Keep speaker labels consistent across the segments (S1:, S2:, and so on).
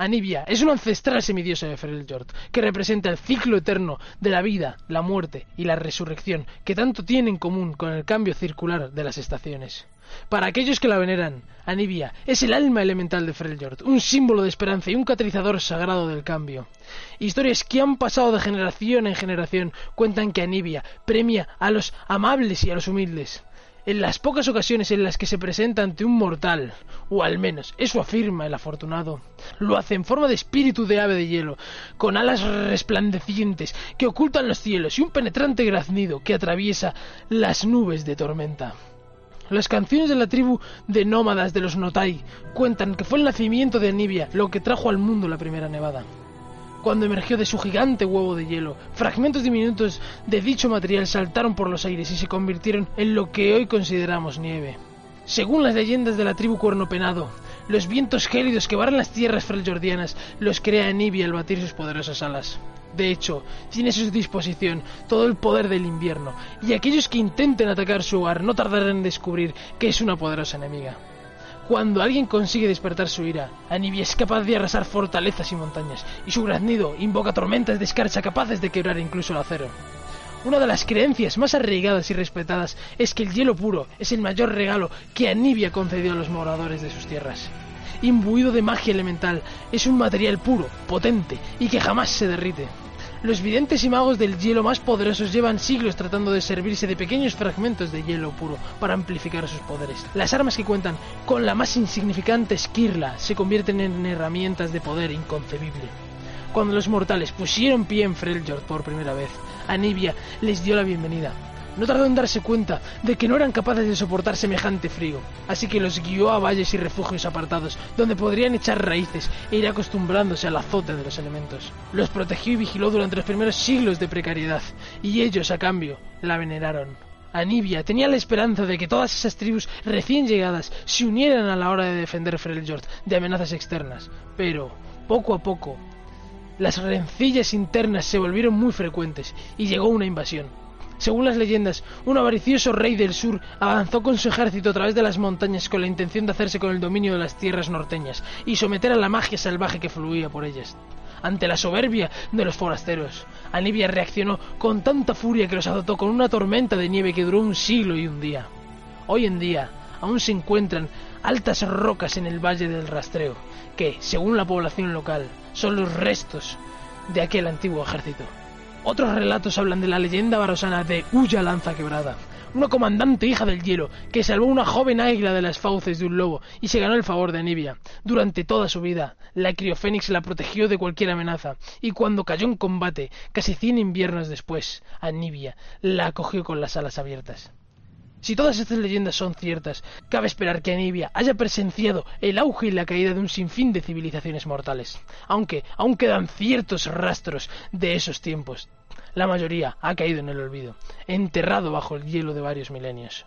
S1: Anivia es una ancestral semidiosa de Freljord, que representa el ciclo eterno de la vida, la muerte y la resurrección, que tanto tiene en común con el cambio circular de las estaciones. Para aquellos que la veneran, Anivia es el alma elemental de Freljord, un símbolo de esperanza y un catalizador sagrado del cambio. Historias que han pasado de generación en generación cuentan que Anivia premia a los amables y a los humildes. En las pocas ocasiones en las que se presenta ante un mortal, o al menos eso afirma el afortunado, lo hace en forma de espíritu de ave de hielo, con alas resplandecientes que ocultan los cielos y un penetrante graznido que atraviesa las nubes de tormenta. Las canciones de la tribu de nómadas de los Notai cuentan que fue el nacimiento de Anivia lo que trajo al mundo la primera nevada. Cuando emergió de su gigante huevo de hielo, fragmentos diminutos de dicho material saltaron por los aires y se convirtieron en lo que hoy consideramos nieve. Según las leyendas de la tribu Cuerno Penado, los vientos gélidos que barran las tierras freljordianas los crea Anivia al batir sus poderosas alas. De hecho, tiene a su disposición todo el poder del invierno, y aquellos que intenten atacar su hogar no tardarán en descubrir que es una poderosa enemiga. Cuando alguien consigue despertar su ira, Anivia es capaz de arrasar fortalezas y montañas, y su graznido invoca tormentas de escarcha capaces de quebrar incluso el acero. Una de las creencias más arraigadas y respetadas es que el hielo puro es el mayor regalo que Anivia concedió a los moradores de sus tierras. Imbuido de magia elemental, es un material puro, potente y que jamás se derrite. Los videntes y magos del hielo más poderosos llevan siglos tratando de servirse de pequeños fragmentos de hielo puro para amplificar sus poderes. Las armas que cuentan con la más insignificante esquirla se convierten en herramientas de poder inconcebible. Cuando los mortales pusieron pie en Freljord por primera vez, Anivia les dio la bienvenida. No tardó en darse cuenta de que no eran capaces de soportar semejante frío, así que los guió a valles y refugios apartados, donde podrían echar raíces e ir acostumbrándose al azote de los elementos. Los protegió y vigiló durante los primeros siglos de precariedad, y ellos, a cambio, la veneraron. Anivia tenía la esperanza de que todas esas tribus recién llegadas se unieran a la hora de defender Freljord de amenazas externas, pero, poco a poco, las rencillas internas se volvieron muy frecuentes y llegó una invasión. Según las leyendas, un avaricioso rey del sur avanzó con su ejército a través de las montañas con la intención de hacerse con el dominio de las tierras norteñas y someter a la magia salvaje que fluía por ellas. Ante la soberbia de los forasteros, Anivia reaccionó con tanta furia que los azotó con una tormenta de nieve que duró un siglo y un día. Hoy en día aún se encuentran altas rocas en el Valle del Rastreo, que, según la población local, son los restos de aquel antiguo ejército. Otros relatos hablan de la leyenda barosana de Ulla Lanza Quebrada, una comandante hija del hielo que salvó una joven águila de las fauces de un lobo y se ganó el favor de Anivia. Durante toda su vida, la criofénix la protegió de cualquier amenaza y cuando cayó en combate, casi cien inviernos después, Anivia la acogió con las alas abiertas. Si todas estas leyendas son ciertas, cabe esperar que Anivia haya presenciado el auge y la caída de un sinfín de civilizaciones mortales, aunque aún quedan ciertos rastros de esos tiempos. La mayoría ha caído en el olvido, enterrado bajo el hielo de varios milenios.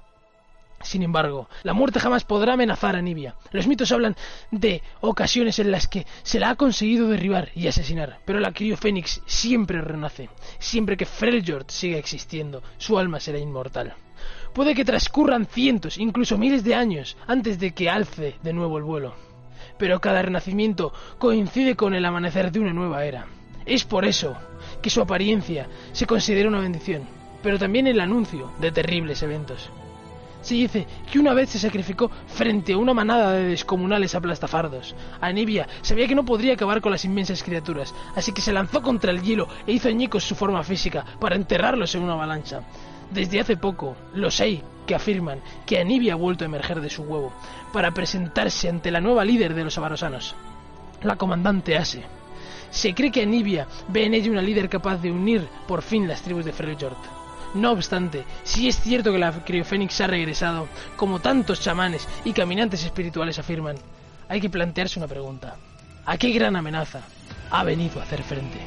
S1: Sin embargo, la muerte jamás podrá amenazar a Anivia. Los mitos hablan de ocasiones en las que se la ha conseguido derribar y asesinar, pero la criofénix siempre renace. Siempre que Freljord siga existiendo, su alma será inmortal. Puede que transcurran cientos, incluso miles de años antes de que alce de nuevo el vuelo. Pero cada renacimiento coincide con el amanecer de una nueva era. Es por eso que su apariencia se considera una bendición, pero también el anuncio de terribles eventos. Se dice que una vez se sacrificó frente a una manada de descomunales aplastafardos. Anivia sabía que no podría acabar con las inmensas criaturas, así que se lanzó contra el hielo e hizo añicos su forma física para enterrarlos en una avalancha. Desde hace poco, los hay que afirman que Anivia ha vuelto a emerger de su huevo para presentarse ante la nueva líder de los avarosanos, la comandante Ase. Se cree que Anivia ve en ella una líder capaz de unir por fin las tribus de Freljord. No obstante, si es cierto que la criofénix ha regresado, como tantos chamanes y caminantes espirituales afirman, hay que plantearse una pregunta. ¿A qué gran amenaza ha venido a hacer frente?